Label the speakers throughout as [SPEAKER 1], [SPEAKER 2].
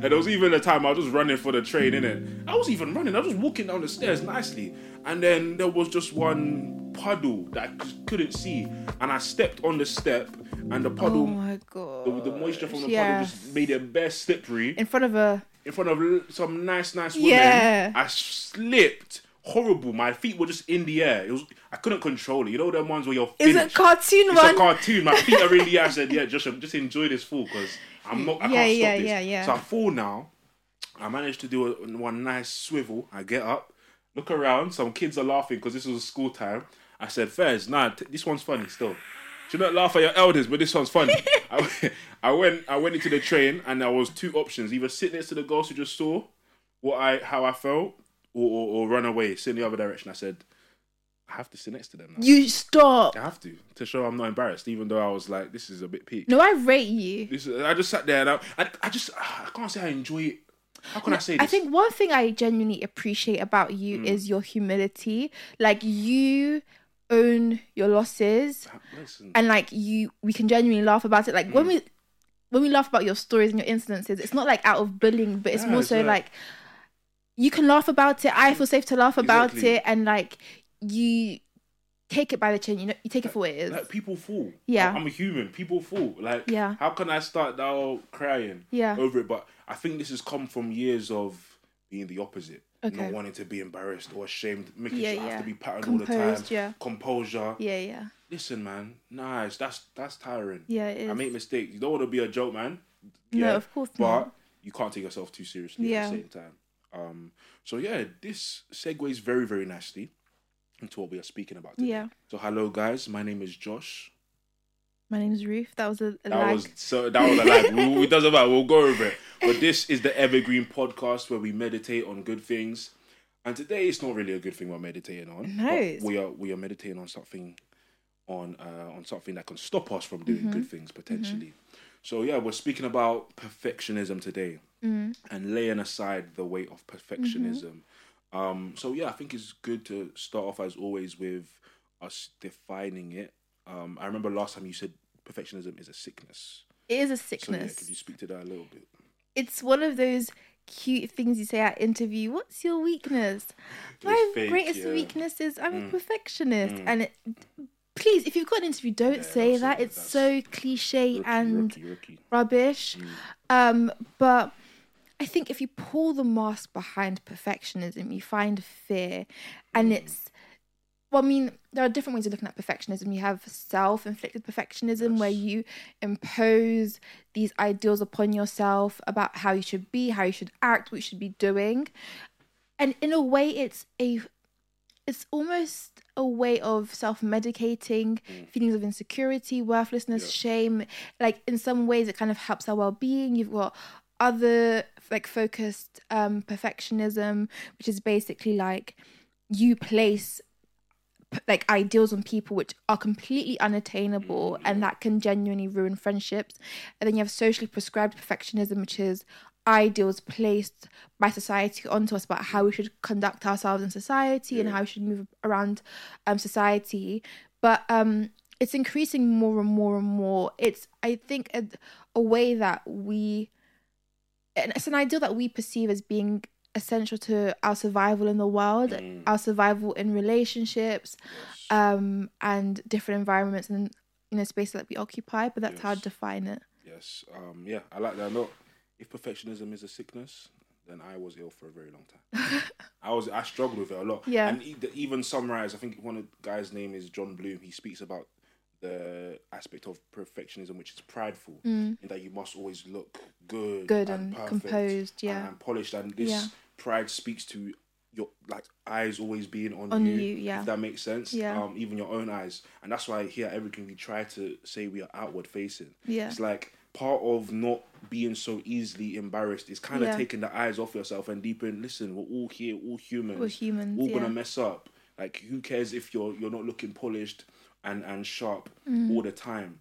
[SPEAKER 1] And there was even a time I was just running for the train, innit? I was even running, I was just walking down the stairs nicely. And then there was just one puddle that I couldn't see. And I stepped on the step, and the
[SPEAKER 2] Oh
[SPEAKER 1] puddle,
[SPEAKER 2] my god.
[SPEAKER 1] the, the moisture from the
[SPEAKER 2] Yeah.
[SPEAKER 1] puddle just made it bare slippery
[SPEAKER 2] in front of a.
[SPEAKER 1] in front of some nice, nice women.
[SPEAKER 2] Yeah.
[SPEAKER 1] I slipped. Horrible. My feet were just in the air. It was. I couldn't control it. You know them ones where you're
[SPEAKER 2] Is it cartoon
[SPEAKER 1] It's
[SPEAKER 2] one?
[SPEAKER 1] a cartoon. My feet are in the air. I said, yeah, just just enjoy this fall because I'm not. I
[SPEAKER 2] Yeah,
[SPEAKER 1] can't
[SPEAKER 2] yeah,
[SPEAKER 1] stop this.
[SPEAKER 2] yeah, yeah.
[SPEAKER 1] So I fall now. I managed to do a, one nice swivel. I get up, look around. Some kids are laughing because this was school time. I said, Fairs, nah, t- this one's funny still. Do not laugh at your elders, but this one's funny. I, I went I went into the train and there was two options: either sit next to the girls who just saw what I how I felt, or, or, or run away, sit in the other direction. I said, I have to sit next to them now.
[SPEAKER 2] You stop.
[SPEAKER 1] I have to to show I'm not embarrassed, even though I was like, this is a bit peak.
[SPEAKER 2] No, I rate you.
[SPEAKER 1] This is, I just sat there and I, I, I just I can't say I enjoy it. How can I say this?
[SPEAKER 2] I think one thing I genuinely appreciate about
[SPEAKER 1] Mm.
[SPEAKER 2] you is your humility. Like you own your losses
[SPEAKER 1] Listen,
[SPEAKER 2] and like you we can genuinely laugh about it. Like when
[SPEAKER 1] Mm.
[SPEAKER 2] we when we laugh about your stories and your incidences, it's not like out of bullying, but it's
[SPEAKER 1] Yeah,
[SPEAKER 2] more
[SPEAKER 1] it's
[SPEAKER 2] so
[SPEAKER 1] like-
[SPEAKER 2] like you can laugh about it. I feel safe to laugh about
[SPEAKER 1] Exactly.
[SPEAKER 2] it and like you take it by the chin, you know, you take it for what it is.
[SPEAKER 1] like people fall.
[SPEAKER 2] Yeah.
[SPEAKER 1] I'm a human. People fall. Like
[SPEAKER 2] Yeah.
[SPEAKER 1] how can I start now crying
[SPEAKER 2] Yeah.
[SPEAKER 1] over it? But I think this has come from years of being the opposite.
[SPEAKER 2] Okay.
[SPEAKER 1] Not wanting to be embarrassed or ashamed, making
[SPEAKER 2] Yeah,
[SPEAKER 1] sure I have to be patted all the time.
[SPEAKER 2] Yeah.
[SPEAKER 1] Composure.
[SPEAKER 2] Yeah, yeah.
[SPEAKER 1] Listen, man. Nice. That's that's tiring.
[SPEAKER 2] Yeah, it
[SPEAKER 1] I make mistakes. You don't want to be a joke, man.
[SPEAKER 2] No, of course
[SPEAKER 1] But
[SPEAKER 2] not.
[SPEAKER 1] you can't take yourself too seriously
[SPEAKER 2] Yeah.
[SPEAKER 1] at the same time. Um. So yeah, this segues very very nicely into what we are speaking about today.
[SPEAKER 2] Yeah.
[SPEAKER 1] So hello guys, my name is Josh.
[SPEAKER 2] My name's Ruth. That was a, a
[SPEAKER 1] That
[SPEAKER 2] lag.
[SPEAKER 1] was so that was a lag. we, it doesn't matter. We'll go over it. But this is the Evergreen podcast where we meditate on good things. And today it's not really a good thing we're meditating on.
[SPEAKER 2] No,
[SPEAKER 1] we are we are meditating on something on uh, on something that can stop us from doing
[SPEAKER 2] Mm-hmm.
[SPEAKER 1] good things potentially. So yeah, we're speaking about perfectionism today
[SPEAKER 2] Mm.
[SPEAKER 1] and laying aside the weight of perfectionism. Um, so yeah, I think it's good to start off as always with us defining it. Um, I remember last time you said perfectionism is a sickness.
[SPEAKER 2] It is a
[SPEAKER 1] So yeah,
[SPEAKER 2] sickness.
[SPEAKER 1] could you speak to that a little bit?
[SPEAKER 2] it's one of those cute things you say at interview. What's your weakness? My
[SPEAKER 1] fake,
[SPEAKER 2] greatest
[SPEAKER 1] yeah. Mm.
[SPEAKER 2] weakness is I'm a perfectionist. And it, please, if you've got an interview, don't
[SPEAKER 1] Yeah,
[SPEAKER 2] say that.
[SPEAKER 1] that.
[SPEAKER 2] It's so cliche
[SPEAKER 1] Rookie,
[SPEAKER 2] and
[SPEAKER 1] rookie, rookie.
[SPEAKER 2] rubbish.
[SPEAKER 1] Mm.
[SPEAKER 2] Um, but I think if you pull the mask behind perfectionism, you find fear, and mm. it's. Well, I mean, there are different ways of looking at perfectionism. You have self inflicted perfectionism, where you impose these ideals upon yourself about how you should be, how you should act, what you should be doing. And in a way, it's a it's almost a way of self-medicating mm. feelings of insecurity worthlessness
[SPEAKER 1] Yeah.
[SPEAKER 2] shame like in some ways it kind of helps our well-being you've got other like focused um perfectionism which is basically like you place like ideals on people which are completely unattainable and that can genuinely ruin friendships. And then you have socially prescribed perfectionism which is ideals placed by society onto us about how we should conduct ourselves in society and how we should move around um society. But um it's increasing more and more and more. It's i think a, a way that we it's an ideal that we perceive as being essential to our survival in the world
[SPEAKER 1] Mm.
[SPEAKER 2] our survival in relationships um and different environments and you know spaces that we occupy but that's how I
[SPEAKER 1] Yes.
[SPEAKER 2] define it
[SPEAKER 1] Yes. Um, yeah, I like that a lot. If perfectionism is a sickness, then I was ill for a very long time. I was I struggled with it a lot.
[SPEAKER 2] Yeah.
[SPEAKER 1] And even summarize, I think one of the guys' name is Jon Bloom. He speaks about the aspect of perfectionism, which is prideful, in that you must always look good,
[SPEAKER 2] Mm. Good and
[SPEAKER 1] perfect
[SPEAKER 2] composed, yeah.
[SPEAKER 1] and, and polished. And this
[SPEAKER 2] Yeah.
[SPEAKER 1] pride speaks to your like eyes always being on,
[SPEAKER 2] On
[SPEAKER 1] you,
[SPEAKER 2] you, yeah.
[SPEAKER 1] If that makes sense.
[SPEAKER 2] Yeah.
[SPEAKER 1] Um, even your own eyes, and that's why here at Evergreen we try to say we are outward facing.
[SPEAKER 2] Yeah.
[SPEAKER 1] It's like part of not being so easily embarrassed is kind of
[SPEAKER 2] Yeah.
[SPEAKER 1] taking the eyes off yourself and deep in. Listen, we're all here, all humans.
[SPEAKER 2] We're humans,
[SPEAKER 1] All
[SPEAKER 2] yeah.
[SPEAKER 1] gonna mess up. Like, who cares if you're you're not looking polished and and sharp
[SPEAKER 2] Mm.
[SPEAKER 1] all the time?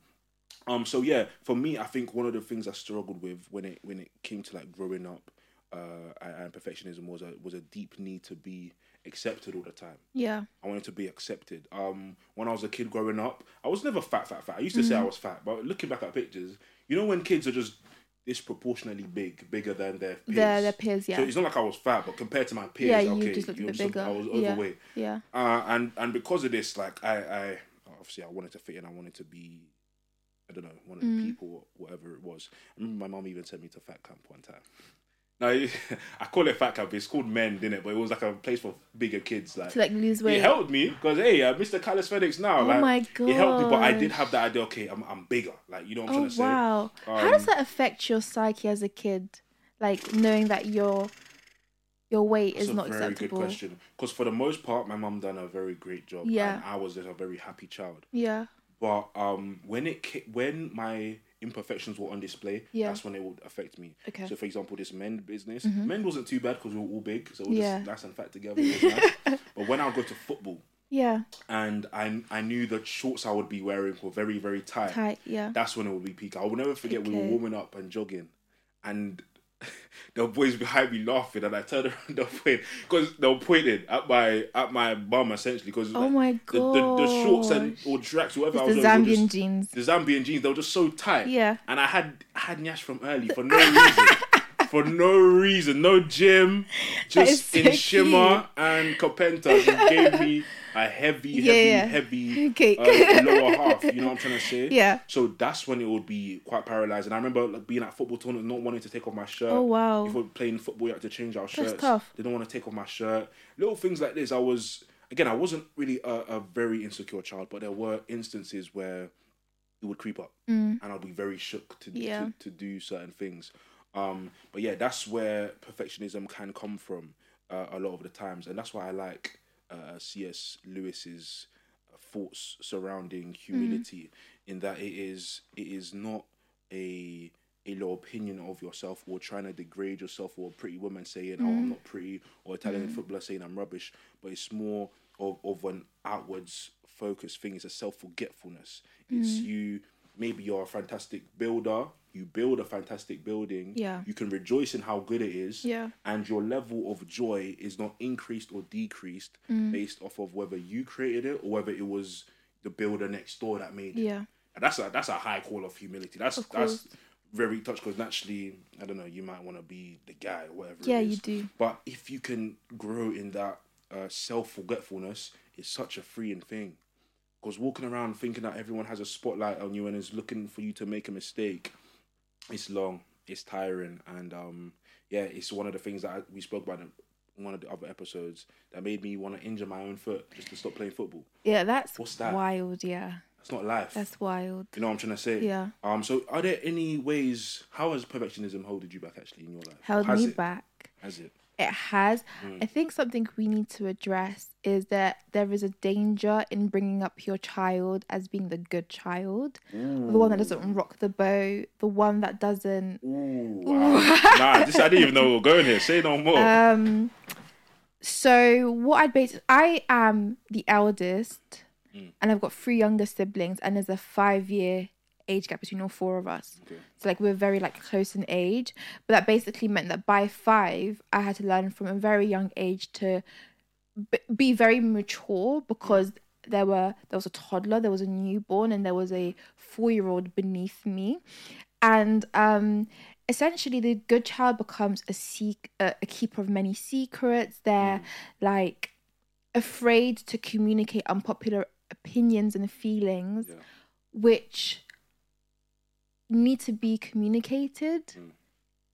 [SPEAKER 1] Um. So yeah, for me, I think one of the things I struggled with when it when it came to like growing up, uh, and, perfectionism was a was a deep need to be accepted all the time.
[SPEAKER 2] yeah
[SPEAKER 1] I wanted to be accepted. Um, when I was a kid growing up, I was never fat, fat, fat. I used to say I
[SPEAKER 2] Mm.
[SPEAKER 1] was fat, but looking back at pictures, you know when kids are just disproportionately big, bigger than their peers.
[SPEAKER 2] Their- their peers, yeah.
[SPEAKER 1] So it's not like I was fat, but compared to my peers,
[SPEAKER 2] Yeah, you
[SPEAKER 1] okay,
[SPEAKER 2] just looked
[SPEAKER 1] you know,
[SPEAKER 2] bigger.
[SPEAKER 1] I was
[SPEAKER 2] Yeah.
[SPEAKER 1] overweight.
[SPEAKER 2] Yeah.
[SPEAKER 1] Uh, and and because of this, like I, I obviously I wanted to fit in. I wanted to be, I don't know, one of
[SPEAKER 2] Mm.
[SPEAKER 1] the people, whatever it was. I remember my mom even sent me to fat camp one time. No, I call it fat camp. It's called MEND, didn't it? But it was like a place for bigger kids. Like,
[SPEAKER 2] To like lose weight.
[SPEAKER 1] it helped me because hey, uh, Mr. Calisthenics now.
[SPEAKER 2] Oh
[SPEAKER 1] like,
[SPEAKER 2] my
[SPEAKER 1] It helped me, but I did have that idea. Okay, I'm I'm bigger. Like you know what I'm
[SPEAKER 2] Oh
[SPEAKER 1] trying to say.
[SPEAKER 2] wow! How does
[SPEAKER 1] Um,
[SPEAKER 2] that affect your psyche as a kid? Like knowing that your your weight
[SPEAKER 1] That's
[SPEAKER 2] is
[SPEAKER 1] a
[SPEAKER 2] not
[SPEAKER 1] very good question. Because for the most part, my mum done a very great job.
[SPEAKER 2] Yeah.
[SPEAKER 1] and I was just a very happy child.
[SPEAKER 2] Yeah.
[SPEAKER 1] But um, when it ca- when my imperfections were on display,
[SPEAKER 2] Yeah.
[SPEAKER 1] that's when it would affect me.
[SPEAKER 2] Okay. Mm-hmm.
[SPEAKER 1] So, for example, this MEND business, MEND wasn't too bad because we were all big, so we were
[SPEAKER 2] Yeah.
[SPEAKER 1] just nice and fat together. Nice. but when I go to football
[SPEAKER 2] Yeah.
[SPEAKER 1] and I I knew the shorts I would be wearing were very very tight,
[SPEAKER 2] Tight. Yeah.
[SPEAKER 1] that's when it would be peak. I will never forget we were warming up and jogging, and the boys behind me laughing, and I turned around the point because they were pointing at my at my bum essentially because
[SPEAKER 2] Oh my
[SPEAKER 1] the, the, the shorts and or tracks whatever I
[SPEAKER 2] the
[SPEAKER 1] was wearing were
[SPEAKER 2] Zambian
[SPEAKER 1] just-
[SPEAKER 2] jeans.
[SPEAKER 1] the Zambian jeans they were just so tight.
[SPEAKER 2] Yeah.
[SPEAKER 1] and I had I had nyash from early for no reason. For no reason, no gym, just
[SPEAKER 2] so
[SPEAKER 1] nshima and kapenta just gave me a heavy,
[SPEAKER 2] Yeah,
[SPEAKER 1] heavy,
[SPEAKER 2] yeah.
[SPEAKER 1] heavy
[SPEAKER 2] Cake.
[SPEAKER 1] uh, lower half. You know what I'm trying to say?
[SPEAKER 2] Yeah.
[SPEAKER 1] So that's when it would be quite paralyzed. And I remember like being at football tournaments, not wanting to take off my shirt.
[SPEAKER 2] Oh, wow.
[SPEAKER 1] If we're playing football, you had to change our shirts.
[SPEAKER 2] tough.
[SPEAKER 1] Didn't want to take off my shirt. Little things like this. I was again. I wasn't really a, a very insecure child, but there were instances where it would creep up, and I'd be very shook to,
[SPEAKER 2] Mm. Yeah.
[SPEAKER 1] to to do certain things. Um, but yeah, that's where perfectionism can come from uh, a lot of the times, and that's why I like uh, C.S. Lewis's thoughts surrounding humility, mm. in that it is it is not a a low opinion of yourself or trying to degrade yourself or a pretty woman saying oh I'm mm. not pretty or a talented mm. footballer saying I'm rubbish but it's more of, of an outwards focused thing. It's a self-forgetfulness. It's you maybe you're a fantastic builder you build a fantastic building
[SPEAKER 2] Yeah.
[SPEAKER 1] you can rejoice in how good it is
[SPEAKER 2] Yeah.
[SPEAKER 1] and your level of joy is not increased or decreased
[SPEAKER 2] Mm.
[SPEAKER 1] based off of whether you created it or whether it was the builder next door that made it
[SPEAKER 2] Yeah.
[SPEAKER 1] and that's a that's a high call of humility. That's
[SPEAKER 2] Of
[SPEAKER 1] that's very touch because naturally, I don't know, you might want to be the guy or whatever.
[SPEAKER 2] Yeah, you do.
[SPEAKER 1] But if you can grow in that uh, self forgetfulness, it's such a freeing thing. Because walking around thinking that everyone has a spotlight on you and is looking for you to make a mistake, it's long, it's tiring, and um, yeah, it's one of the things that I, we spoke about in one of the other episodes that made me want to injure my own foot just to stop playing football.
[SPEAKER 2] Yeah. That's
[SPEAKER 1] What's that?
[SPEAKER 2] wild. Yeah.
[SPEAKER 1] That's not life.
[SPEAKER 2] That's wild.
[SPEAKER 1] You know what I'm trying to say?
[SPEAKER 2] Yeah.
[SPEAKER 1] Um. So, are there any ways? How has perfectionism holded you back actually in your life?
[SPEAKER 2] Held
[SPEAKER 1] has
[SPEAKER 2] me
[SPEAKER 1] it?
[SPEAKER 2] back.
[SPEAKER 1] Has it?
[SPEAKER 2] It has.
[SPEAKER 1] Mm.
[SPEAKER 2] I think something we need to address is that there is a danger in bringing up your child as being the good child, the one that doesn't rock the boat, the one that doesn't.
[SPEAKER 1] Ooh. Wow. nah. This I didn't even know we were going here. Say no more.
[SPEAKER 2] Um. So what I'd base I am the eldest,
[SPEAKER 1] Mm.
[SPEAKER 2] and I've got three younger siblings, and there's a five year age gap between all four of us.
[SPEAKER 1] Okay.
[SPEAKER 2] So like we're very like close in age, but that basically meant that by five, I had to learn from a very young age to be very mature because there were there was a toddler, there was a newborn, and there was a four year old beneath me, and um, essentially the good child becomes a seek a, a keeper of many secrets. They're like afraid to communicate unpopular opinions and feelings,
[SPEAKER 1] Yeah.
[SPEAKER 2] which need to be communicated.
[SPEAKER 1] Mm.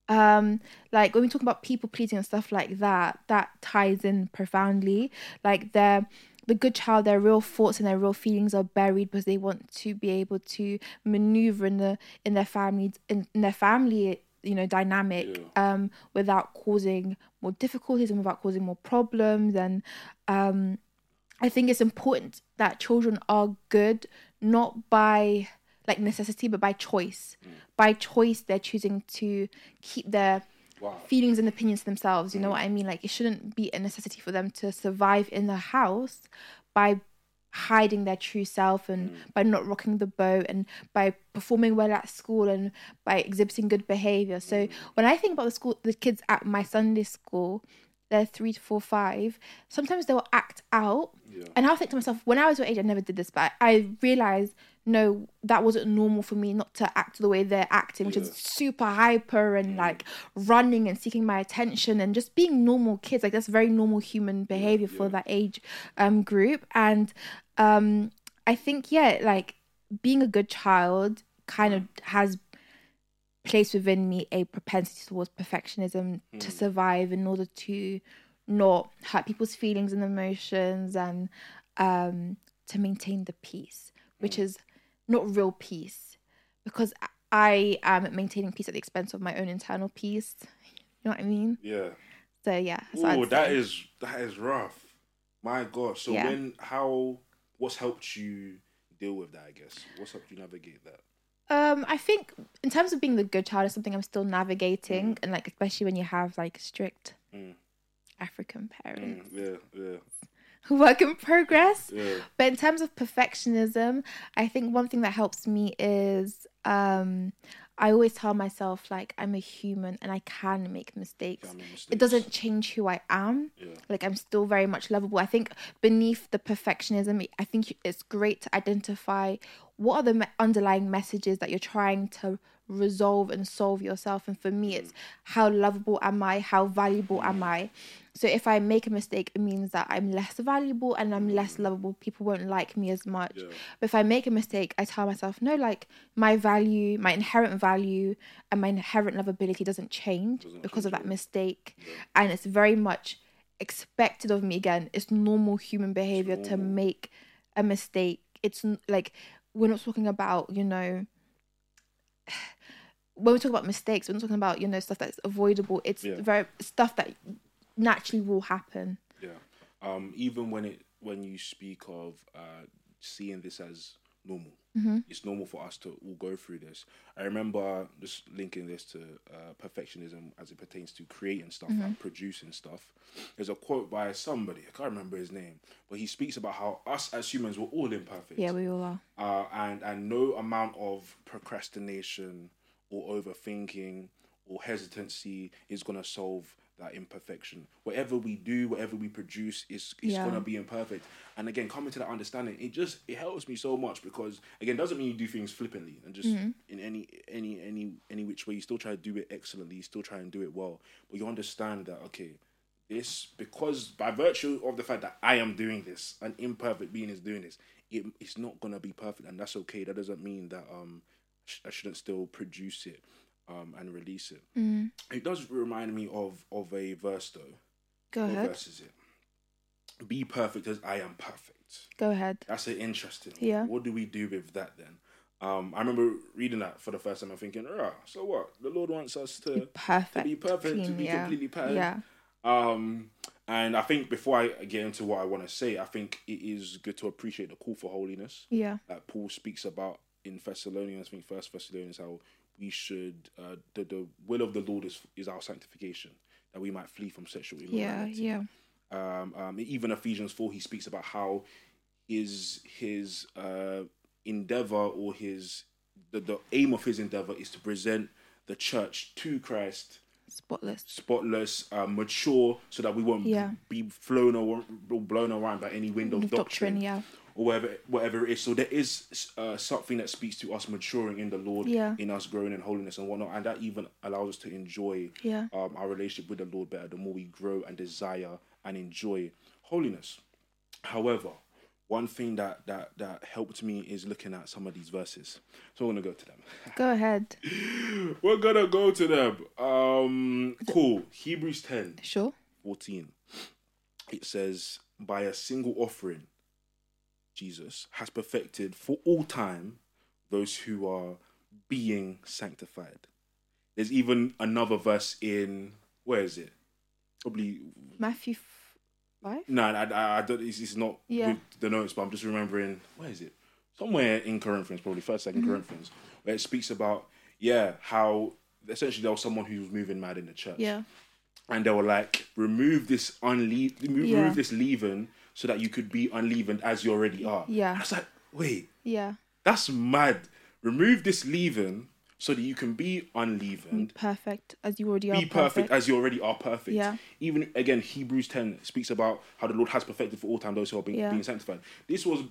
[SPEAKER 2] Um, like when we talk about people pleasing and stuff like that, that ties in profoundly. Like their the good child, their real thoughts and their real feelings are buried because they want to be able to maneuver in the in their family in, in their family you know dynamic um without causing more difficulties and without causing more problems and um I think it's important that children are good not by like necessity but by choice. By choice they're choosing to keep their
[SPEAKER 1] Wow.
[SPEAKER 2] feelings and opinions to themselves. You know mm. what I mean? Like it shouldn't be a necessity for them to survive in the house by hiding their true self and mm. by not rocking the boat and by performing well at school and by exhibiting good behavior. So mm. when I think about the school the kids at my Sunday school, they're three to four, five, sometimes they will act out.
[SPEAKER 1] Yeah.
[SPEAKER 2] And I'll think to myself, when I was your age, I never did this, but I, I realized no, that wasn't normal for me not to act the way they're acting, which
[SPEAKER 1] Yeah.
[SPEAKER 2] is super hyper and like running and seeking my attention and just being normal kids. Like that's very normal human behavior for
[SPEAKER 1] yeah.
[SPEAKER 2] that age um group. And um I think yeah, like being a good child kind of has placed within me a propensity towards perfectionism to survive in order to not hurt people's feelings and emotions and um to maintain the peace which is not real peace because i am maintaining peace at the expense of my own internal peace you know what i mean
[SPEAKER 1] Yeah.
[SPEAKER 2] so yeah
[SPEAKER 1] Oh, that
[SPEAKER 2] say.
[SPEAKER 1] is that is rough. My God. So
[SPEAKER 2] Yeah.
[SPEAKER 1] when how what's helped you deal with that? I guess what's helped you navigate that?
[SPEAKER 2] Um, I think in terms of being the good child is something I'm still navigating,
[SPEAKER 1] Mm.
[SPEAKER 2] and like especially when you have like strict
[SPEAKER 1] Mm.
[SPEAKER 2] African parents,
[SPEAKER 1] Mm, yeah, yeah,
[SPEAKER 2] work in progress.
[SPEAKER 1] yeah.
[SPEAKER 2] But in terms of perfectionism, I think one thing that helps me is um, I always tell myself like I'm a human and I can make mistakes.
[SPEAKER 1] I make mistakes.
[SPEAKER 2] It doesn't change who I am.
[SPEAKER 1] Yeah.
[SPEAKER 2] Like I'm still very much lovable. I think beneath the perfectionism, I think it's great to identify what are the underlying messages that you're trying to resolve and solve yourself. And for me, it's how lovable am I? How valuable am I? So if I make a mistake, it means that I'm less valuable and I'm less lovable. People won't like me as much.
[SPEAKER 1] Yeah.
[SPEAKER 2] But if I make a mistake, I tell myself, no, like my value, my inherent value, and my inherent lovability doesn't change because of that mistake. And it's very much expected of me again. It's normal human behavior to make a mistake. It's like we're not talking about, you know, when we talk about mistakes, we're not talking about, you know, stuff that's avoidable. It's
[SPEAKER 1] Yeah.
[SPEAKER 2] very stuff that naturally will happen.
[SPEAKER 1] Yeah. Um, even when it when you speak of uh, seeing this as normal,
[SPEAKER 2] Mm-hmm.
[SPEAKER 1] it's normal for us to all go through this. I remember just linking this to uh, perfectionism as it pertains to creating stuff
[SPEAKER 2] Mm-hmm.
[SPEAKER 1] and producing stuff. There's a quote by somebody I can't remember his name, but he speaks about how us as humans we're all imperfect.
[SPEAKER 2] Yeah, we all are.
[SPEAKER 1] uh, and and no amount of procrastination or overthinking or hesitancy is gonna solve that imperfection. Whatever we do, whatever we produce, is is
[SPEAKER 2] Yeah.
[SPEAKER 1] gonna be imperfect. And again, coming to that understanding, it just it helps me so much because again, doesn't mean you do things flippantly and just in any any any any which way. You still try to do it excellently. You still try and do it well, but you understand that okay. This because by virtue of the fact that I am doing this, an imperfect being is doing this, it, it's not gonna be perfect, and that's okay. That doesn't mean that um sh- I shouldn't still produce it um and release it.
[SPEAKER 2] Mm.
[SPEAKER 1] It does remind me of of a verse though.
[SPEAKER 2] Go
[SPEAKER 1] What
[SPEAKER 2] ahead.
[SPEAKER 1] verse is it? Be perfect as I am perfect.
[SPEAKER 2] Go ahead.
[SPEAKER 1] That's an interesting. one.
[SPEAKER 2] Yeah.
[SPEAKER 1] What do we do with that then? Um, I remember reading that for the first time. I'm thinking, ah, so what? The Lord wants us to
[SPEAKER 2] Perfect.
[SPEAKER 1] to be perfect, to be
[SPEAKER 2] yeah.
[SPEAKER 1] completely perfect.
[SPEAKER 2] Yeah.
[SPEAKER 1] Um, and I think before I get into what I want to say, I think it is good to appreciate the call for holiness
[SPEAKER 2] Yeah.
[SPEAKER 1] that Paul speaks about in Thessalonians. I think First Thessalonians how we should uh, the the will of the Lord is is our sanctification that we might flee from sexual
[SPEAKER 2] Yeah.
[SPEAKER 1] immorality.
[SPEAKER 2] Yeah.
[SPEAKER 1] Um, um, even Ephesians four, he speaks about how is his uh, endeavor or his the, the aim of his endeavor is to present the church to Christ
[SPEAKER 2] Spotless.
[SPEAKER 1] spotless, uh, mature, so that we won't
[SPEAKER 2] Yeah.
[SPEAKER 1] be flown or blown around by any wind of doctrine,
[SPEAKER 2] doctrine, yeah.
[SPEAKER 1] Or whatever whatever it is. So there is uh, something that speaks to us maturing in the Lord,
[SPEAKER 2] Yeah.
[SPEAKER 1] in us growing in holiness and whatnot, and that even allows us to enjoy
[SPEAKER 2] Yeah.
[SPEAKER 1] um, our relationship with the Lord better. The more we grow and desire and enjoy holiness. However, one thing that that that helped me is looking at some of these verses. So I'm gonna go to them.
[SPEAKER 2] Go ahead.
[SPEAKER 1] We're gonna go to them. Um, cool. Hebrews 10,
[SPEAKER 2] Sure.
[SPEAKER 1] 14. It says, By a single offering, Jesus has perfected for all time those who are being sanctified. There's even another verse in, where is it? Probably,
[SPEAKER 2] Matthew five.
[SPEAKER 1] no, I, I, I don't, it's, it's not
[SPEAKER 2] Yeah.
[SPEAKER 1] the notes, but I'm just remembering, where is it? Somewhere in Corinthians, probably first, 2nd mm-hmm. Corinthians, where it speaks about, yeah, how essentially there was someone who was moving mad in the church
[SPEAKER 2] Yeah.
[SPEAKER 1] and they were like, remove this unle- remove
[SPEAKER 2] Yeah.
[SPEAKER 1] this leaven so that you could be unleavened as you already are.
[SPEAKER 2] Yeah.
[SPEAKER 1] I was like, wait,
[SPEAKER 2] Yeah.
[SPEAKER 1] that's mad. Remove this leaven so that you can be unleavened.
[SPEAKER 2] Perfect as you already are.
[SPEAKER 1] Be perfect as you already are perfect.
[SPEAKER 2] Yeah.
[SPEAKER 1] Even again, Hebrews 10 speaks about how the Lord has perfected for all time those who are being,
[SPEAKER 2] Yeah.
[SPEAKER 1] being sanctified. This was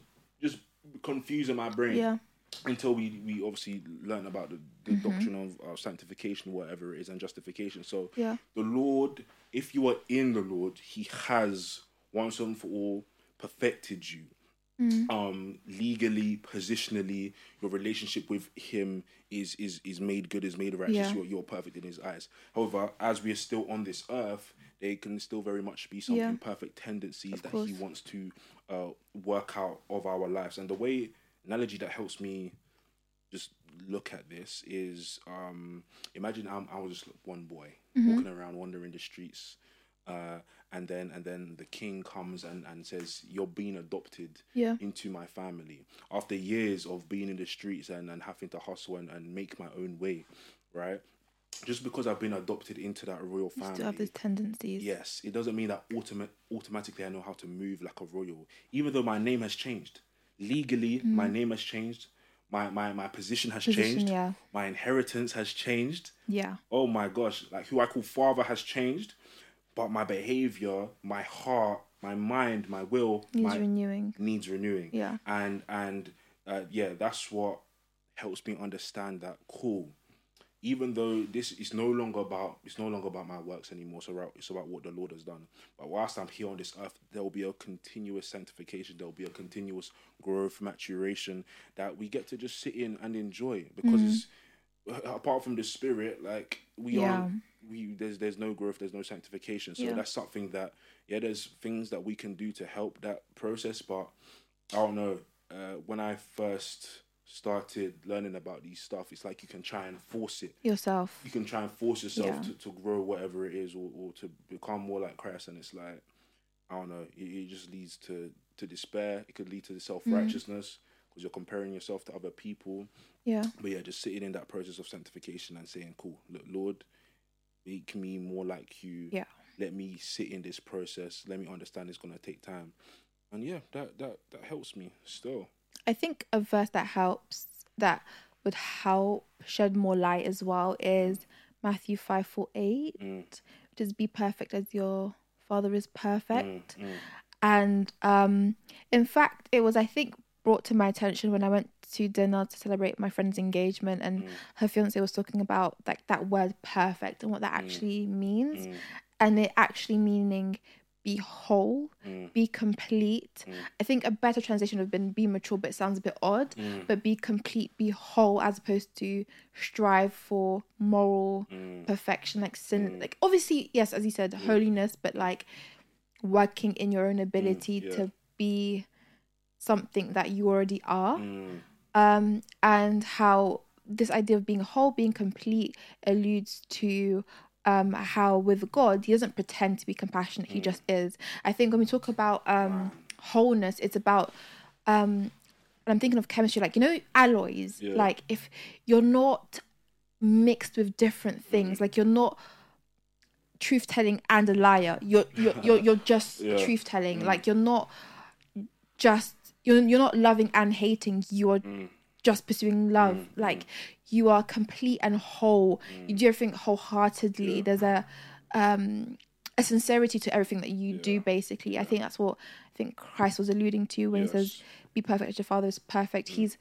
[SPEAKER 1] just confusing my brain.
[SPEAKER 2] Yeah.
[SPEAKER 1] until we we obviously learn about the, the
[SPEAKER 2] Mm-hmm.
[SPEAKER 1] doctrine of uh, sanctification, whatever it is, and justification. So
[SPEAKER 2] Yeah.
[SPEAKER 1] the Lord, if you are in the Lord, He has once and for all perfected you.
[SPEAKER 2] Mm.
[SPEAKER 1] Um, legally, positionally, your relationship with Him is is is made good, is made righteous.
[SPEAKER 2] Yeah.
[SPEAKER 1] You're, you're perfect in His eyes. However, as we are still on this earth, there can still very much be some
[SPEAKER 2] Yeah.
[SPEAKER 1] imperfect tendencies that
[SPEAKER 2] course.
[SPEAKER 1] He wants to uh, work out of our lives. And the way analogy that helps me just look at this is um imagine I'm, I was just one boy walking around wandering the streets uh and then and then the king comes and and says you're being adopted
[SPEAKER 2] Yeah.
[SPEAKER 1] into my family after years of being in the streets and and having to hustle and, and make my own way right just because I've been adopted into that royal family
[SPEAKER 2] Still have those tendencies.
[SPEAKER 1] Yes, it doesn't mean that automa- automatically I know how to move like a royal. Even though my name has changed, legally my name has changed, my my, my position has
[SPEAKER 2] Mm. Position,
[SPEAKER 1] changed,
[SPEAKER 2] yeah.
[SPEAKER 1] my inheritance has changed.
[SPEAKER 2] Yeah.
[SPEAKER 1] Oh my gosh, like who I call father has changed, but my behavior, my heart, my mind, my will,
[SPEAKER 2] Needs
[SPEAKER 1] my,
[SPEAKER 2] renewing.
[SPEAKER 1] needs renewing.
[SPEAKER 2] Yeah.
[SPEAKER 1] And and uh, yeah, that's what helps me understand that cool. Even though this is no longer about it's no longer about my works anymore, so about, it's about what the Lord has done. But whilst I'm here on this earth, there will be a continuous sanctification. There will be a continuous growth, maturation that we get to just sit in and enjoy because it's apart from the spirit, like we
[SPEAKER 2] Yeah.
[SPEAKER 1] aren't we there's there's no growth, there's no sanctification. So
[SPEAKER 2] Yeah.
[SPEAKER 1] that's something that yeah, there's things that we can do to help that process. But I don't know. Uh, when I first started learning about these stuff, it's like you can try and force it.
[SPEAKER 2] Yourself.
[SPEAKER 1] You can try and force yourself
[SPEAKER 2] Yeah.
[SPEAKER 1] to, to grow whatever it is, or, or to become more like Christ. And it's like I don't know. It, it just leads to to despair. It could lead to self righteousness because you're comparing yourself to other people.
[SPEAKER 2] Yeah.
[SPEAKER 1] But yeah, just sitting in that process of sanctification and saying, "Cool, look, Lord, make me more like you.
[SPEAKER 2] Yeah.
[SPEAKER 1] Let me sit in this process. Let me understand it's gonna take time." And yeah, that that that helps me still.
[SPEAKER 2] I think a verse that helps that would help shed more light as well is Matthew five four eight,
[SPEAKER 1] Mm.
[SPEAKER 2] which is be perfect as your father is perfect.
[SPEAKER 1] Mm, mm,
[SPEAKER 2] And um in fact it was I think brought to my attention when I went to dinner to celebrate my friend's engagement and
[SPEAKER 1] Mm.
[SPEAKER 2] her fiance was talking about like that word perfect and what that actually means.
[SPEAKER 1] mm,
[SPEAKER 2] And it actually meaning be whole,
[SPEAKER 1] mm,
[SPEAKER 2] be complete. I think a better translation would have been be mature, but it sounds a bit odd.
[SPEAKER 1] mm,
[SPEAKER 2] But be complete, be whole, as opposed to strive for moral
[SPEAKER 1] mm,
[SPEAKER 2] perfection, like sin. Like obviously, yes, as you said, holiness, but like working in your own ability
[SPEAKER 1] Mm, yeah.
[SPEAKER 2] to be something that you already are.
[SPEAKER 1] mm,
[SPEAKER 2] Um, and how this idea of being whole, being complete, alludes to um how with God he doesn't pretend to be compassionate,
[SPEAKER 1] Mm.
[SPEAKER 2] he just is. I think when we talk about um wholeness, it's about um and I'm thinking of chemistry, like you know, alloys.
[SPEAKER 1] Yeah.
[SPEAKER 2] Like if you're not mixed with different things,
[SPEAKER 1] Mm.
[SPEAKER 2] like you're not truth telling and a liar. You're you're you're, you're just
[SPEAKER 1] Yeah. Mm.
[SPEAKER 2] truth telling. Like you're not just you're you're not loving and hating. You are
[SPEAKER 1] Mm.
[SPEAKER 2] just pursuing love. Like you are complete and whole.
[SPEAKER 1] Mm.
[SPEAKER 2] You do everything wholeheartedly. There's a um a sincerity to everything that you do basically. I think that's what I think Christ was alluding to when he says be perfect as your father is perfect. He's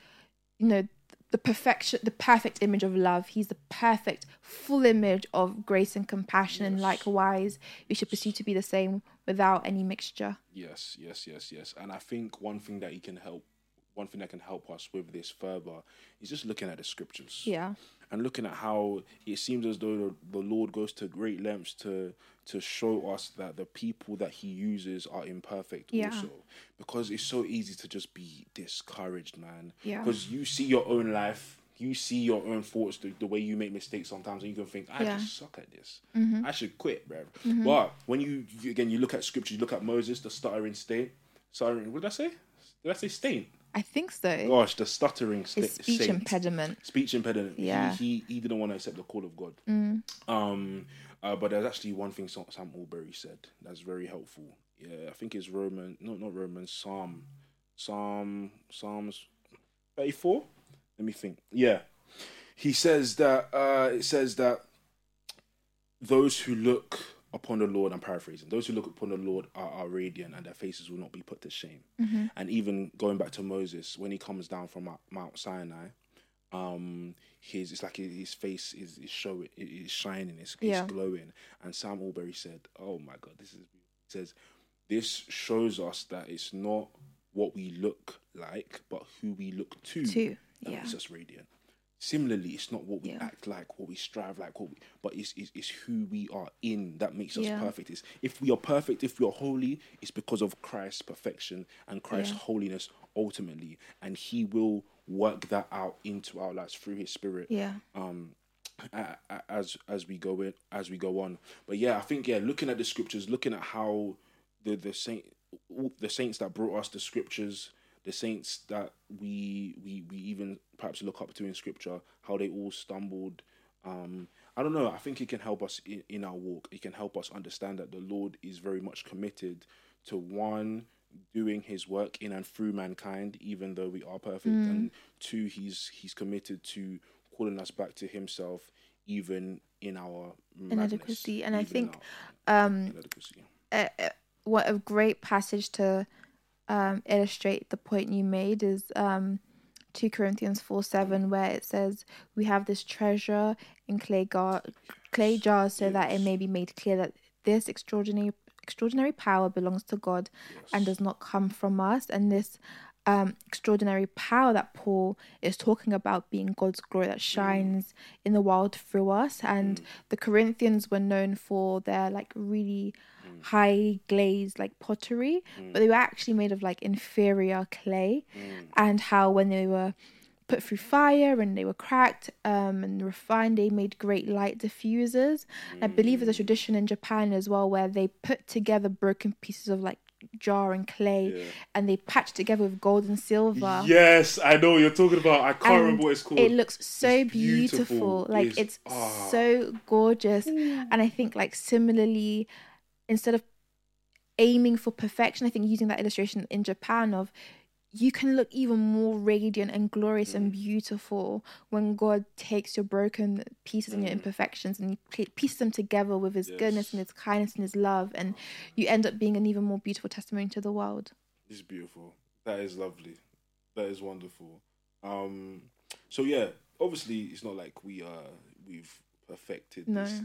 [SPEAKER 2] you know the perfection the perfect image of love. He's the perfect full image of grace and compassion and likewise we should pursue to be the same without any mixture.
[SPEAKER 1] Yes, yes, yes, yes. And I think one thing that he can help, one thing that can help us with this further is just looking at the scriptures.
[SPEAKER 2] Yeah.
[SPEAKER 1] and looking at how it seems as though the, the Lord goes to great lengths to to show us that the people that He uses are imperfect
[SPEAKER 2] Yeah.
[SPEAKER 1] also, because it's so easy to just be discouraged, man.
[SPEAKER 2] Yeah.
[SPEAKER 1] Because you see your own life, you see your own thoughts, the, the way you make mistakes sometimes, and you can think, I
[SPEAKER 2] Yeah.
[SPEAKER 1] just suck at this. Mm-hmm. I should quit, bro. Mm-hmm. But when you, you again, you look at scripture, you look at Moses, the stuttering stain, stuttering. What did I say? Did I say stain?
[SPEAKER 2] I think so.
[SPEAKER 1] Gosh, the stuttering
[SPEAKER 2] His speech
[SPEAKER 1] saint
[SPEAKER 2] impediment.
[SPEAKER 1] speech impediment.
[SPEAKER 2] Yeah.
[SPEAKER 1] He, he he didn't want to accept the call of God. Um, uh, but there's actually one thing Sam Sam Allberry said that's very helpful. Yeah, I think it's Roman, no, not Roman, Psalm, Psalm, Psalms, thirty-four. Let me think. Yeah, he says that uh, it says that those who look upon the Lord, I'm paraphrasing, those who look upon the Lord are, are radiant and their faces will not be put to shame. And even going back to Moses, when he comes down from Mount- Sinai, um, his it's like his, face is, is showing, is shining, it's,
[SPEAKER 2] Yeah.
[SPEAKER 1] it's glowing. And Sam Allberry said, "Oh my God, this is." He says, "This shows us that it's not what we look like, but who we look to,
[SPEAKER 2] To,
[SPEAKER 1] that
[SPEAKER 2] yeah.
[SPEAKER 1] makes us radiant." Similarly, it's not what we
[SPEAKER 2] Yeah.
[SPEAKER 1] act like, what we strive like, what we, but it's, it's, it's who we are in that makes us
[SPEAKER 2] Yeah.
[SPEAKER 1] perfect. It's, if we are perfect, if we are holy, it's because of Christ's perfection and Christ's
[SPEAKER 2] Yeah.
[SPEAKER 1] holiness ultimately, and He will work that out into our lives through His Spirit
[SPEAKER 2] Yeah.
[SPEAKER 1] um as as we go in as we go on but yeah i think yeah looking at the scriptures looking at how the the saint the saints that brought us the scriptures the saints that we we we even perhaps look up to in scripture how they all stumbled um i don't know i think it can help us in, in our walk it can help us understand that the lord is very much committed to one doing his work in and through mankind even though we are perfect and two he's he's committed to calling us back to himself even in our madness,
[SPEAKER 2] Inadequacy. And I think um,
[SPEAKER 1] inadequacy.
[SPEAKER 2] uh, uh, what a great passage to um, illustrate the point you made is um, 2 Corinthians 4 7, where it says, We have this treasure in clay, gar- clay jars so that it may be made clear that this extraordinary extraordinary power belongs to God and does not come from us. And this um, extraordinary power that Paul is talking about being God's glory that shines in the world through us. And the Corinthians were known for their like really high glazed like pottery, but they were actually made of like inferior clay. And how when they were put through fire and they were cracked um, and refined. They made great light diffusers. I believe there's a tradition in Japan as well where they put together broken pieces of like jar and clay
[SPEAKER 1] Yeah.
[SPEAKER 2] and they patched together with gold and silver.
[SPEAKER 1] Yes, I know you're talking about. I can't
[SPEAKER 2] And
[SPEAKER 1] remember what it's called.
[SPEAKER 2] It looks so
[SPEAKER 1] It's
[SPEAKER 2] beautiful.
[SPEAKER 1] beautiful.
[SPEAKER 2] Like
[SPEAKER 1] It's-
[SPEAKER 2] it's,
[SPEAKER 1] ah.
[SPEAKER 2] so gorgeous. And I think like similarly, instead of aiming for perfection, I think using that illustration in Japan of you can look even more radiant and glorious
[SPEAKER 1] Mm.
[SPEAKER 2] and beautiful when God takes your broken pieces and your imperfections and you piece them together with His goodness and His kindness and His love, and you end up being an even more beautiful testimony to the world.
[SPEAKER 1] It's beautiful. That is lovely. That is wonderful. Um, so yeah, obviously it's not like we are we've perfected
[SPEAKER 2] No.
[SPEAKER 1] this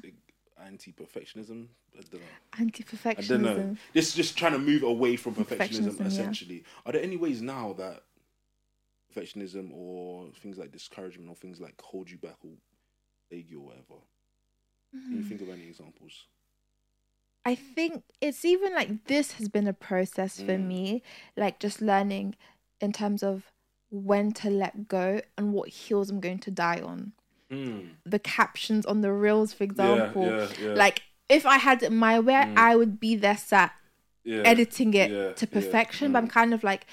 [SPEAKER 1] anti-perfectionism. I don't know.
[SPEAKER 2] Anti
[SPEAKER 1] I don't know.
[SPEAKER 2] perfectionism.
[SPEAKER 1] This is just trying to move away from perfectionism,
[SPEAKER 2] Perfectionism, yeah.
[SPEAKER 1] essentially. Are there any ways now that perfectionism or things like discouragement or things like hold you back or plague you or whatever? Can you
[SPEAKER 2] Hmm.
[SPEAKER 1] think of any examples?
[SPEAKER 2] I think it's even like this has been a process for
[SPEAKER 1] Mm.
[SPEAKER 2] me, like just learning in terms of when to let go and what heels I'm going to die on.
[SPEAKER 1] Mm.
[SPEAKER 2] The captions on the reels, for example,
[SPEAKER 1] yeah, yeah.
[SPEAKER 2] like if I had it my way,
[SPEAKER 1] Mm.
[SPEAKER 2] I would be there sat
[SPEAKER 1] yeah,
[SPEAKER 2] editing it
[SPEAKER 1] yeah,
[SPEAKER 2] to
[SPEAKER 1] yeah,
[SPEAKER 2] perfection. But I'm
[SPEAKER 1] mm.
[SPEAKER 2] kind of like,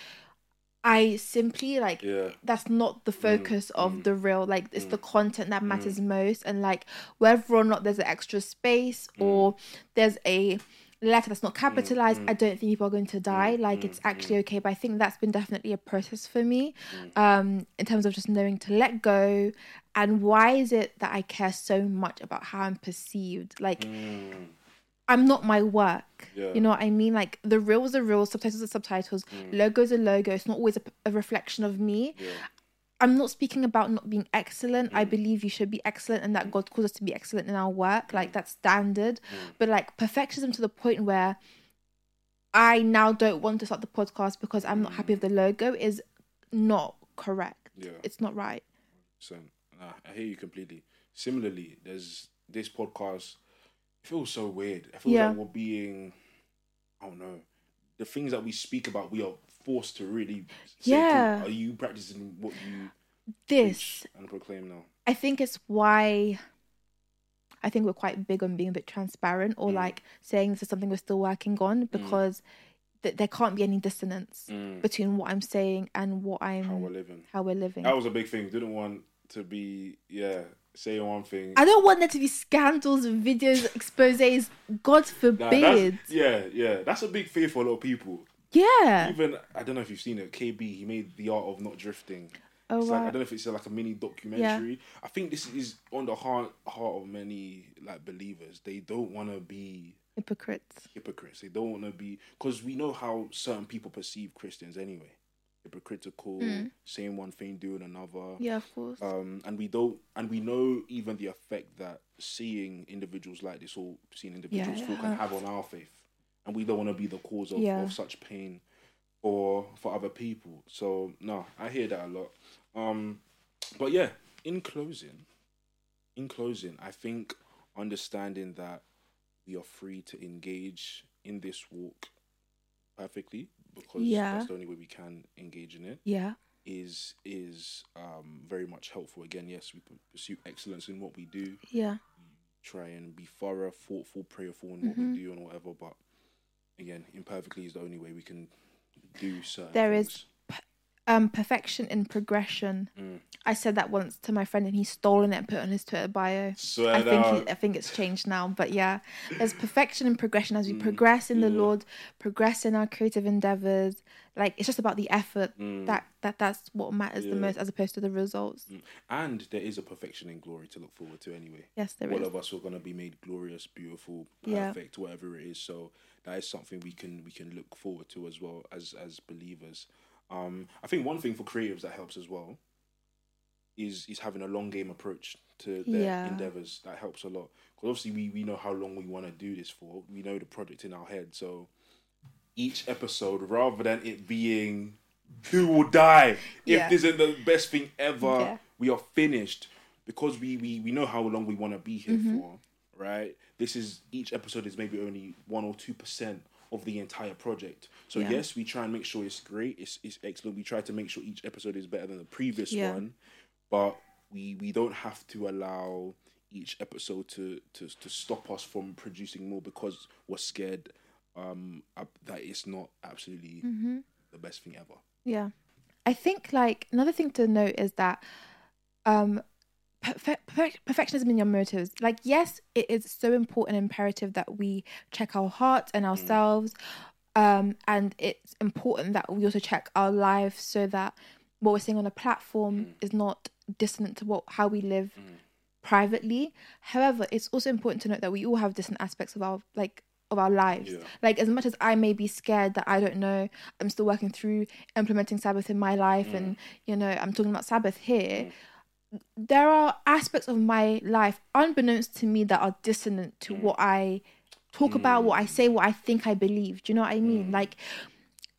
[SPEAKER 2] I simply like
[SPEAKER 1] yeah,
[SPEAKER 2] that's not the focus of
[SPEAKER 1] mm,
[SPEAKER 2] the reel like it's the content that matters most and like whether or not there's an extra space
[SPEAKER 1] Mm.
[SPEAKER 2] or there's a letter that's not mm, capitalized mm. i don't think people are going to mm, die like it's actually okay but i think that's been definitely a process for me um in terms of just knowing to let go and why is it that i care so much about how i'm perceived like
[SPEAKER 1] Mm.
[SPEAKER 2] I'm not my work.
[SPEAKER 1] Yeah.
[SPEAKER 2] You know what I mean? Like the reels are reels, subtitles are subtitles, logos are logo. It's not always a, a reflection of me.
[SPEAKER 1] yeah.
[SPEAKER 2] I'm not speaking about not being excellent. I mm. believe you should be excellent and that God calls us to be excellent in our work. Like that's standard. Mm. But like perfectionism to the point where I now don't want to start the podcast because I'm not mm. happy with the logo is not correct.
[SPEAKER 1] Yeah.
[SPEAKER 2] It's not right.
[SPEAKER 1] So nah, I hear you completely. Similarly, there's this podcast. It feels so weird. I feel
[SPEAKER 2] Yeah.
[SPEAKER 1] like we're being, I don't know, the things that we speak about. We are forced to really. Say,
[SPEAKER 2] Yeah.
[SPEAKER 1] Are you practicing what you
[SPEAKER 2] This
[SPEAKER 1] and proclaim now?
[SPEAKER 2] I think it's why I think we're quite big on being a bit transparent or
[SPEAKER 1] Mm.
[SPEAKER 2] like saying this is something we're still working on because th- there can't be any dissonance
[SPEAKER 1] Mm.
[SPEAKER 2] between what I'm saying and what I'm
[SPEAKER 1] How we're living.
[SPEAKER 2] how we're living.
[SPEAKER 1] That was a big thing. Didn't want to be yeah say one thing.
[SPEAKER 2] I don't want there to be scandals, videos, exposes. God forbid.
[SPEAKER 1] that's, yeah, yeah, that's a big fear for a lot of people.
[SPEAKER 2] Yeah.
[SPEAKER 1] Even I don't know if you've seen it. KB he made the art of not drifting.
[SPEAKER 2] Oh,
[SPEAKER 1] it's like I don't know if it's like a mini documentary. I think this is on the heart heart of many like believers. They don't want to be
[SPEAKER 2] Hypocrites.
[SPEAKER 1] hypocrites. They don't want to be because we know how certain people perceive Christians anyway. Hypocritical, saying one thing, doing another.
[SPEAKER 2] Yeah, of course.
[SPEAKER 1] Um, and we don't, and we know even the effect that seeing individuals like this or seeing individuals
[SPEAKER 2] Yeah, it
[SPEAKER 1] can have on our faith, and we don't want to be the cause of,
[SPEAKER 2] Yeah.
[SPEAKER 1] of such pain for for other people. So no, I hear that a lot. Um, but yeah, in closing, in closing, I think understanding that we are free to engage in this walk perfectly because
[SPEAKER 2] Yeah.
[SPEAKER 1] that's the only way we can engage in it
[SPEAKER 2] yeah.
[SPEAKER 1] is is um, very much helpful. Again, yes, we pursue excellence in what we do.
[SPEAKER 2] Yeah.
[SPEAKER 1] Try and be thorough, thoughtful, prayerful in what
[SPEAKER 2] Mm-hmm.
[SPEAKER 1] we do and whatever. But again, imperfectly is the only way we can do certain.
[SPEAKER 2] There is
[SPEAKER 1] things.
[SPEAKER 2] Um, perfection in progression.
[SPEAKER 1] Mm.
[SPEAKER 2] I said that once to my friend, and he's stolen it and put it on his Twitter bio.
[SPEAKER 1] Swear
[SPEAKER 2] I think he, I think it's changed now, but yeah, there's perfection and progression
[SPEAKER 1] Mm.
[SPEAKER 2] as we progress in the Lord, progress in our creative endeavors. Like it's just about the effort that that that's what matters the
[SPEAKER 1] Mm.
[SPEAKER 2] Most, as opposed to the results.
[SPEAKER 1] and there is a perfection in glory to look forward to anyway.
[SPEAKER 2] Yes, there
[SPEAKER 1] All
[SPEAKER 2] is.
[SPEAKER 1] of us are gonna be made glorious, beautiful,
[SPEAKER 2] Yeah.
[SPEAKER 1] perfect, whatever it is. So that is something we can we can look forward to as well as as believers. Um, I think one thing for creatives that helps as well is is having a long game approach to their
[SPEAKER 2] Yeah.
[SPEAKER 1] endeavors. That helps a lot because obviously we we know how long we want to do this for. We know the project in our head, so each episode rather than it being who will die if
[SPEAKER 2] Yeah.
[SPEAKER 1] this isn't the best thing ever
[SPEAKER 2] Yeah.
[SPEAKER 1] we are finished because we we, we know how long we want to be here
[SPEAKER 2] Mm-hmm.
[SPEAKER 1] for right this is each episode is maybe only one or two percent of the entire project so
[SPEAKER 2] Yeah.
[SPEAKER 1] yes we try and make sure it's great it's, it's excellent we try to make sure each episode is better than the previous
[SPEAKER 2] Yeah.
[SPEAKER 1] one but we we don't have to allow each episode to to, to stop us from producing more because we're scared um that it's not absolutely
[SPEAKER 2] Mm-hmm.
[SPEAKER 1] the best thing ever
[SPEAKER 2] Yeah. I think like another thing to note is that um perfe- perfe- perfectionism in your motives. Like yes, it is so important and imperative that we check our hearts and mm. ourselves. Um and it's important that we also check our lives so that what we're saying on a platform mm. is not dissonant to what how we live mm. privately. However, it's also important to note that we all have different aspects of our like of our lives.
[SPEAKER 1] Yeah.
[SPEAKER 2] Like as much as I may be scared that I don't know, I'm still working through implementing Sabbath in my life and you know, I'm talking about Sabbath here. There are aspects of my life unbeknownst to me that are dissonant to what I talk mm. about, what I say, what I think I believe. Do you know what I mean? Mm. Like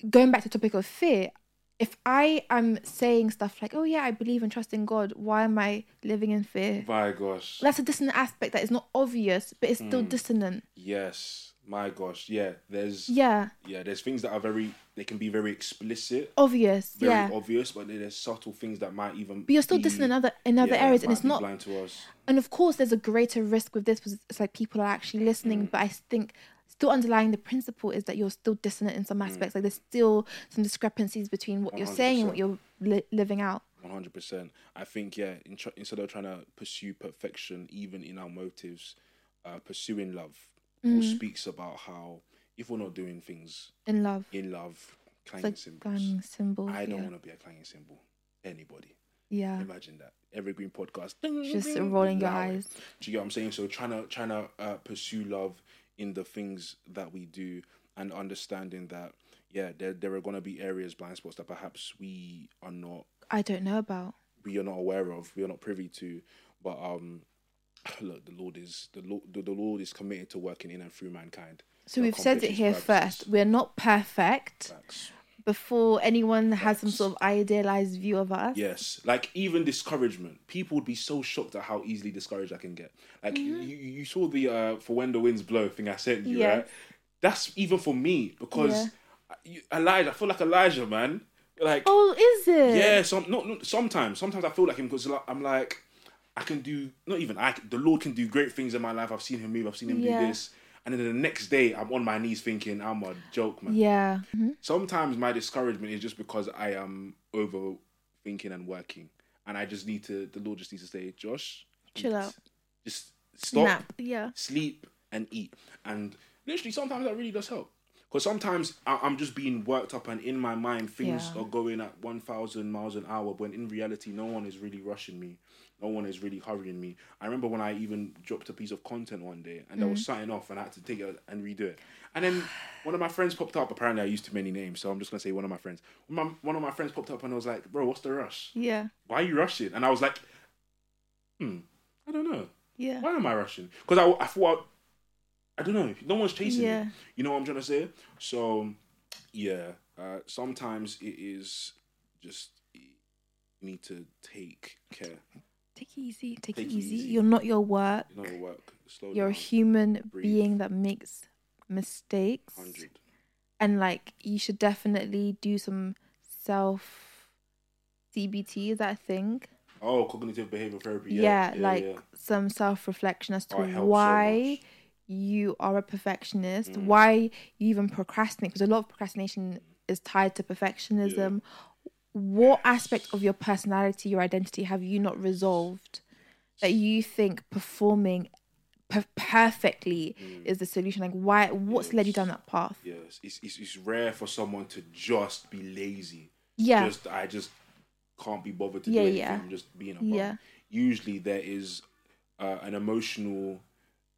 [SPEAKER 2] going back to the topic of fear, if I am saying stuff like, "Oh yeah, I believe and trust in God," why am I living in fear?
[SPEAKER 1] my gosh
[SPEAKER 2] That's a dissonant aspect that is not obvious, but it's still mm. dissonant.
[SPEAKER 1] Yes, my gosh, yeah. There's
[SPEAKER 2] Yeah,
[SPEAKER 1] yeah, there's things that are very they can be very explicit,
[SPEAKER 2] obvious.
[SPEAKER 1] very
[SPEAKER 2] yeah,
[SPEAKER 1] obvious, but then there's subtle things that might even.
[SPEAKER 2] but you're still
[SPEAKER 1] be,
[SPEAKER 2] dissonant in other in other
[SPEAKER 1] yeah,
[SPEAKER 2] areas, and it's not.
[SPEAKER 1] blind to us.
[SPEAKER 2] And of course, there's a greater risk with this because it's like people are actually listening. But I think still underlying the principle is that you're still dissonant in some aspects. Like there's still some discrepancies between what you're saying and what you're li- living out.
[SPEAKER 1] One hundred percent. I think yeah. In tr- instead of trying to pursue perfection, even in our motives, uh, pursuing love.
[SPEAKER 2] Mm.
[SPEAKER 1] speaks about how if we're not doing things
[SPEAKER 2] In love,
[SPEAKER 1] in love, clanging
[SPEAKER 2] like
[SPEAKER 1] cymbals.
[SPEAKER 2] clanging cymbals.
[SPEAKER 1] I don't
[SPEAKER 2] yeah.
[SPEAKER 1] want to be a clanging cymbal. Anybody.
[SPEAKER 2] yeah,
[SPEAKER 1] Imagine that. Evergreen podcast.
[SPEAKER 2] just rolling your eyes.
[SPEAKER 1] Do you get what I'm saying? So trying to trying to uh, pursue love in the things that we do, and understanding that yeah, there there are gonna be areas, blind spots that perhaps we are not
[SPEAKER 2] I don't know about.
[SPEAKER 1] we are not aware of, we are not privy to. But um, look, the Lord is the Lord. The, the Lord is committed to working in and through mankind.
[SPEAKER 2] So we've said it here
[SPEAKER 1] purposes.
[SPEAKER 2] first. We're not perfect.
[SPEAKER 1] Facts.
[SPEAKER 2] Before anyone has some sort of idealized view of us.
[SPEAKER 1] Yes, like even discouragement. People would be so shocked at how easily discouraged I can get. Like you, you you saw the uh, for when the winds blow thing I sent you,
[SPEAKER 2] Mm-hmm. Yes.
[SPEAKER 1] right? That's even for me because
[SPEAKER 2] Yeah.
[SPEAKER 1] you, Elijah. I feel like Elijah, man. Like
[SPEAKER 2] Oh, is it?
[SPEAKER 1] yeah, some not, not sometimes. Sometimes I feel like him because I'm like I can do not even I. The Lord can do great things in my life. I've seen him move. I've seen him
[SPEAKER 2] Yeah.
[SPEAKER 1] do this. And then the next day, I'm on my knees thinking, I'm a joke, man
[SPEAKER 2] Yeah. Mhm.
[SPEAKER 1] sometimes my discouragement is just because I am overthinking and working, and I just need to. The Lord just needs to say, Josh,
[SPEAKER 2] Chill out.
[SPEAKER 1] Just stop,
[SPEAKER 2] Nap. Yeah.
[SPEAKER 1] sleep, and eat. And literally, sometimes that really does help. Because sometimes I- I'm just being worked up, and in my mind, things
[SPEAKER 2] Yeah.
[SPEAKER 1] are going at 1,000 miles an hour. When in reality, no one is really rushing me. No one is really hurrying me. I remember when I even dropped a piece of content one day, and I
[SPEAKER 2] Mm.
[SPEAKER 1] was signing off, and I had to take it and redo it. And then one of my friends popped up. Apparently, I used too many names, so I'm just gonna say one of my friends. One of my, one of my friends popped up, and I was like, "Bro, what's the rush?
[SPEAKER 2] Yeah.
[SPEAKER 1] Why are you rushing?" And I was like, "Hmm, I don't know."
[SPEAKER 2] Yeah.
[SPEAKER 1] Why am I rushing? Because I, I thought, I don't know, no one's chasing
[SPEAKER 2] Yeah.
[SPEAKER 1] me. You know what I'm trying to say? So, yeah, uh, sometimes it is just, you need to take care.
[SPEAKER 2] Take it easy. Take,
[SPEAKER 1] Take
[SPEAKER 2] it easy.
[SPEAKER 1] easy.
[SPEAKER 2] You're not your work.
[SPEAKER 1] You know, work, slow
[SPEAKER 2] You're a human
[SPEAKER 1] breathe.
[SPEAKER 2] being that makes mistakes.
[SPEAKER 1] 100.
[SPEAKER 2] And like you should definitely do some self CBT, is that a thing?
[SPEAKER 1] Oh, cognitive behavioral therapy.
[SPEAKER 2] Yeah,
[SPEAKER 1] Yeah,
[SPEAKER 2] like
[SPEAKER 1] yeah.
[SPEAKER 2] some self reflection as to
[SPEAKER 1] Oh, helps so
[SPEAKER 2] why you are a perfectionist,
[SPEAKER 1] Mm.
[SPEAKER 2] why you even procrastinate, because a lot of procrastination is tied to perfectionism. What aspect of your personality, your identity, have you not resolved that you think performing per- perfectly is the solution? Like, why? What's led you down that path?
[SPEAKER 1] Yes, it's, it's, it's rare for someone to just be lazy.
[SPEAKER 2] Yeah,
[SPEAKER 1] Just I just can't be bothered to
[SPEAKER 2] Yeah,
[SPEAKER 1] do anything.
[SPEAKER 2] yeah.
[SPEAKER 1] I'm just being a
[SPEAKER 2] Yeah.
[SPEAKER 1] Usually there is uh, an emotional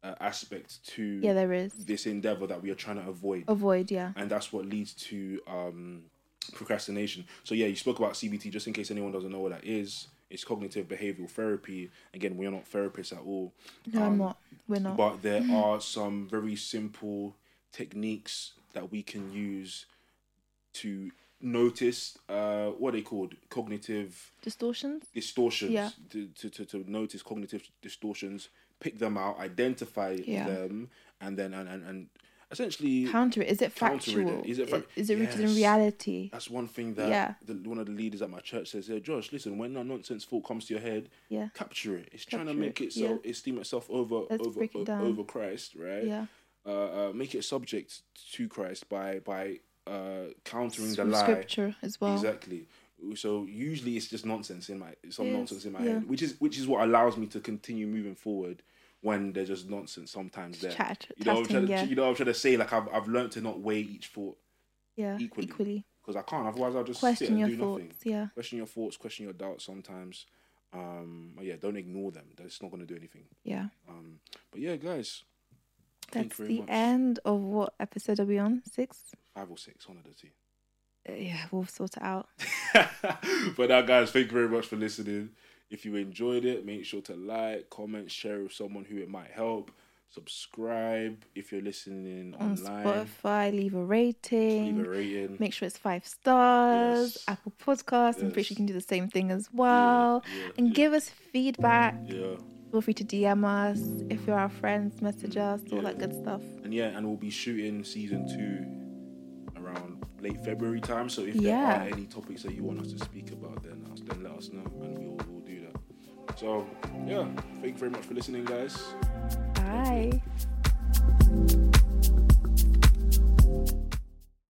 [SPEAKER 1] uh, aspect to
[SPEAKER 2] yeah, there is.
[SPEAKER 1] this endeavor that we are trying to avoid,
[SPEAKER 2] Avoid, yeah,
[SPEAKER 1] and that's what leads to um, procrastination. So yeah, you spoke about CBT. Just in case anyone doesn't know what that is, it's cognitive behavioral therapy. Again, we're not therapists at all.
[SPEAKER 2] no, I'm
[SPEAKER 1] Um,
[SPEAKER 2] not. We're not.
[SPEAKER 1] But there are some very simple techniques that we can use to notice uh, what they called cognitive
[SPEAKER 2] Distortions.
[SPEAKER 1] distortions.
[SPEAKER 2] Yeah.
[SPEAKER 1] To, to, to, to notice cognitive distortions, pick them out, identify
[SPEAKER 2] Yeah.
[SPEAKER 1] them, and then and, and, and essentially
[SPEAKER 2] Counter it. Is it factual?
[SPEAKER 1] Is it fac-
[SPEAKER 2] Is it rooted in reality?
[SPEAKER 1] that's one thing that
[SPEAKER 2] Yeah.
[SPEAKER 1] the, one of the leaders at my church says, Yeah, Josh, listen, when a nonsense thought comes to your head,
[SPEAKER 2] Yeah,
[SPEAKER 1] capture it. It's trying to make
[SPEAKER 2] it, so
[SPEAKER 1] itself esteem itself over
[SPEAKER 2] Let's
[SPEAKER 1] over
[SPEAKER 2] it
[SPEAKER 1] o- over Christ, right?
[SPEAKER 2] yeah.
[SPEAKER 1] uh, uh, make it subject to Christ by by uh, countering the lie.
[SPEAKER 2] Scripture as well.
[SPEAKER 1] Exactly. So usually it's just nonsense in my some
[SPEAKER 2] It is,
[SPEAKER 1] nonsense in my
[SPEAKER 2] yeah.
[SPEAKER 1] head, which is which is what allows me to continue moving forward when there's just nonsense sometimes there.
[SPEAKER 2] Chat,
[SPEAKER 1] You know, what I'm trying to,
[SPEAKER 2] yeah.
[SPEAKER 1] you know, what I'm trying to say like I've I've learned to not weigh each thought
[SPEAKER 2] yeah,
[SPEAKER 1] equally.
[SPEAKER 2] equally.
[SPEAKER 1] because I can't. Otherwise, I'll just sit
[SPEAKER 2] Question
[SPEAKER 1] and
[SPEAKER 2] your
[SPEAKER 1] do
[SPEAKER 2] thoughts.
[SPEAKER 1] nothing.
[SPEAKER 2] Yeah,
[SPEAKER 1] Question your thoughts. Question your doubts. Sometimes, um, but yeah, don't ignore them. That's not going to do anything.
[SPEAKER 2] yeah.
[SPEAKER 1] Um, but yeah, guys,
[SPEAKER 2] That's the
[SPEAKER 1] much.
[SPEAKER 2] end of what episode are we on? Six.
[SPEAKER 1] five or six, one of the two.
[SPEAKER 2] Uh, yeah, we'll sort it out.
[SPEAKER 1] but now, guys, thank you very much for listening. If you enjoyed it, make sure to like, comment, share with someone who it might help. Subscribe if you're listening
[SPEAKER 2] On
[SPEAKER 1] online.
[SPEAKER 2] Spotify, leave a rating.
[SPEAKER 1] Leave a rating.
[SPEAKER 2] Make sure it's five stars.
[SPEAKER 1] Yes.
[SPEAKER 2] Apple Podcasts. I'm pretty sure you can do the same thing as well.
[SPEAKER 1] yeah,
[SPEAKER 2] and
[SPEAKER 1] yeah.
[SPEAKER 2] give us feedback.
[SPEAKER 1] Yeah,
[SPEAKER 2] Feel free to DM us if you're our friends, message mm, us, all
[SPEAKER 1] Yeah.
[SPEAKER 2] that good stuff.
[SPEAKER 1] and yeah, and we'll be shooting season two around late February time. So if
[SPEAKER 2] Yeah.
[SPEAKER 1] there are any topics that you want us to speak about, then then let us know, and do that. So um, yeah, thank you very much for listening, guys.
[SPEAKER 2] Bye.